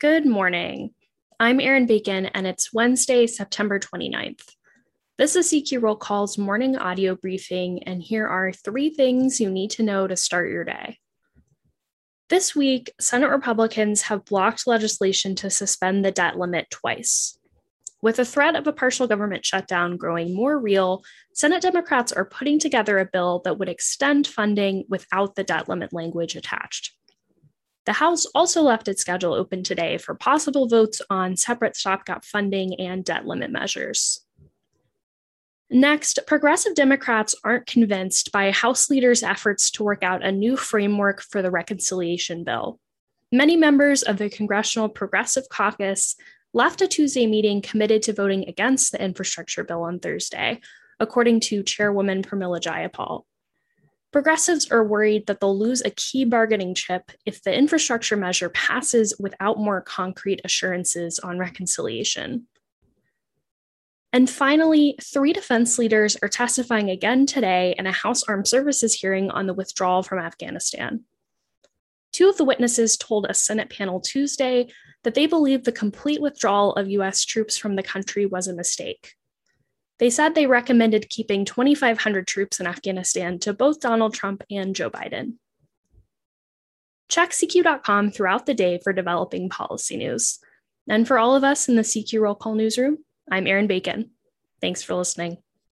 Good morning. I'm Erin Bacon, and it's Wednesday, September 29th. This is CQ Roll Call's morning audio briefing, and here are three things you need to know to start your day. This week, Senate Republicans have blocked legislation to suspend the debt limit twice. With the threat of a partial government shutdown growing more real, Senate Democrats are putting together a bill that would extend funding without the debt limit language attached. The House also left its schedule open today for possible votes on separate stopgap funding and debt limit measures. Next, progressive Democrats aren't convinced by House leaders' efforts to work out a new framework for the reconciliation bill. Many members of the Congressional Progressive Caucus left a Tuesday meeting committed to voting against the infrastructure bill on Thursday, according to Chairwoman Pramila Jayapal. Progressives are worried that they'll lose a key bargaining chip if the infrastructure measure passes without more concrete assurances on reconciliation. And finally, three defense leaders are testifying again today in a House Armed Services hearing on the withdrawal from Afghanistan. Two of the witnesses told a Senate panel Tuesday that they believe the complete withdrawal of US troops from the country was a mistake. They said they recommended keeping 2,500 troops in Afghanistan to both Donald Trump and Joe Biden. Check CQ.com throughout the day for developing policy news. And for all of us in the CQ Roll Call newsroom, I'm Erin Bacon. Thanks for listening.